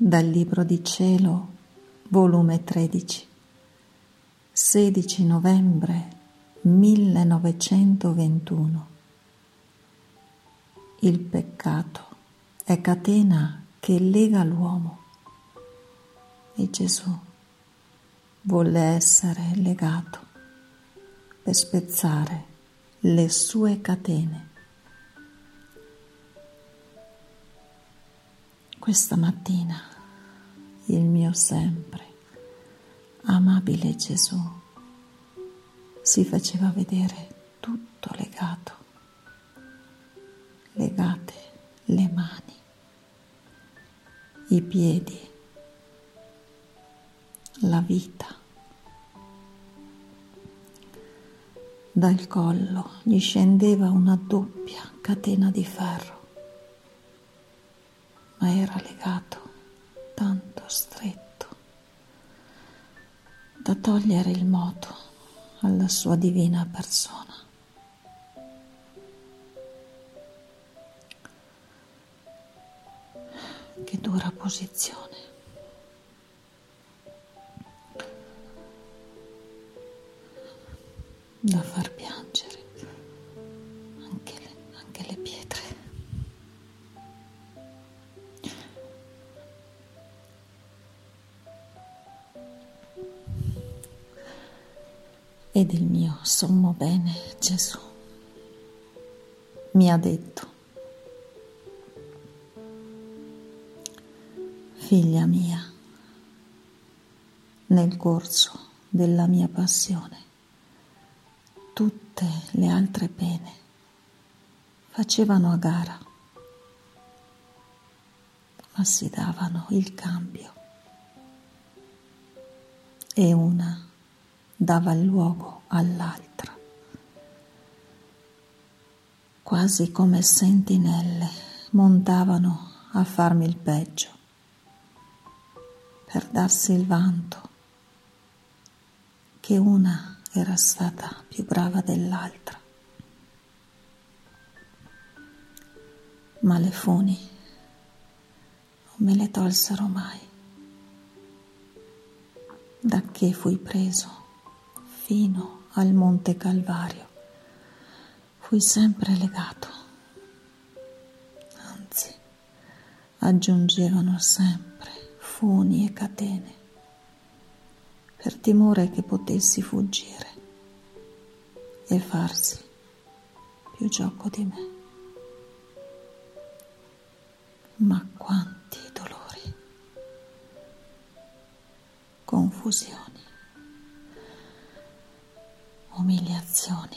Dal Libro di Cielo, volume 13, 16 novembre 1921. Il peccato è catena che lega l'uomo e Gesù volle essere legato per spezzare le sue catene. Questa mattina il mio sempre amabile Gesù si faceva vedere tutto legato, legate le mani, i piedi, la vita. Dal collo gli scendeva una doppia catena di ferro era legato tanto stretto da togliere il moto alla sua divina persona. Che dura posizione. Da far ed il mio sommo bene Gesù. Mi ha detto, figlia mia, nel corso della mia passione, tutte le altre pene facevano a gara, ma si davano il cambio. E una dava luogo all'altra, quasi come sentinelle montavano a farmi il peggio, per darsi il vanto che una era stata più brava dell'altra. Ma le funi non me le tolsero mai, da che fui preso fino al Monte Calvario. Fui sempre legato, anzi aggiungevano sempre funi e catene per timore che potessi fuggire e farsi più gioco di me. Ma quanti dolori, confusioni umiliazioni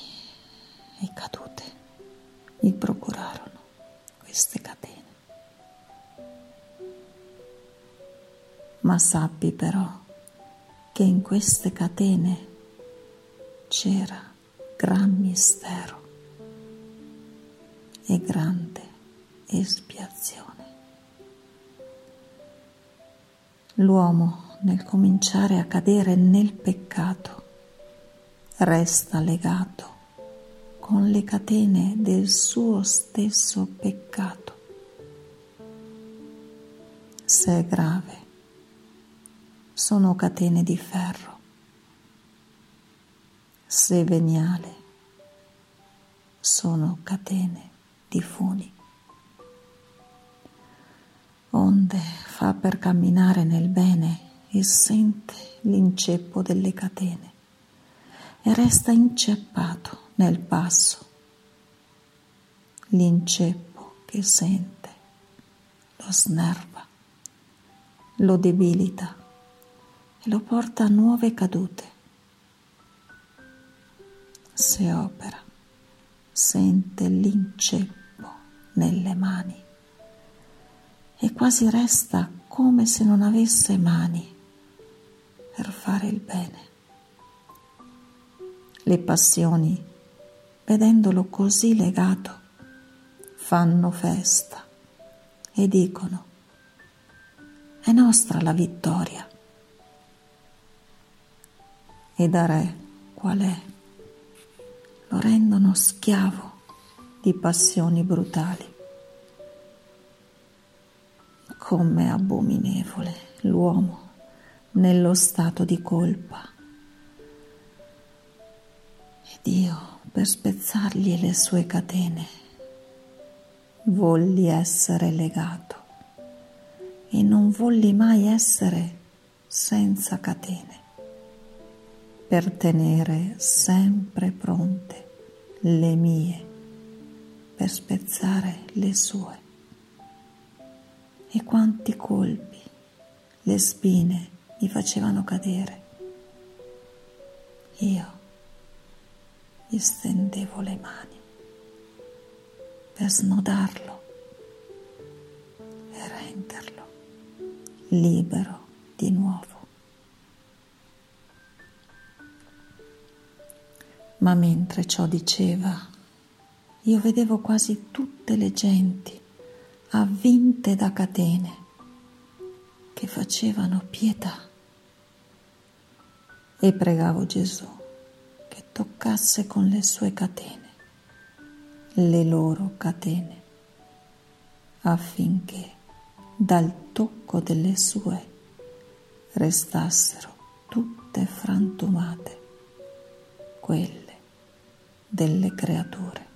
e cadute mi procurarono queste catene. Ma sappi però che in queste catene c'era gran mistero e grande espiazione. L'uomo nel cominciare a cadere nel peccato resta legato con le catene del suo stesso peccato. Se è grave, sono catene di ferro. Se veniale, sono catene di funi. Onde fa per camminare nel bene e sente l'inceppo delle catene e resta inceppato nel passo. L'inceppo che sente lo snerva, lo debilita e lo porta a nuove cadute. Se opera, sente l'inceppo nelle mani e quasi resta come se non avesse mani per fare il bene le passioni, vedendolo così legato, fanno festa e dicono, è nostra la vittoria. E da re qual è? Lo rendono schiavo di passioni brutali. com'è abominevole l'uomo nello stato di colpa. Ed io, per spezzargli le sue catene, volli essere legato e non volli mai essere senza catene, per tenere sempre pronte le mie, per spezzare le sue. E quanti colpi, le spine mi facevano cadere. Io gli stendevo le mani per snodarlo e renderlo libero di nuovo. Ma mentre ciò diceva, io vedevo quasi tutte le genti avvinte da catene che facevano pietà e pregavo Gesù toccasse con le sue catene, le loro catene, affinché dal tocco delle sue restassero tutte frantumate quelle delle creature.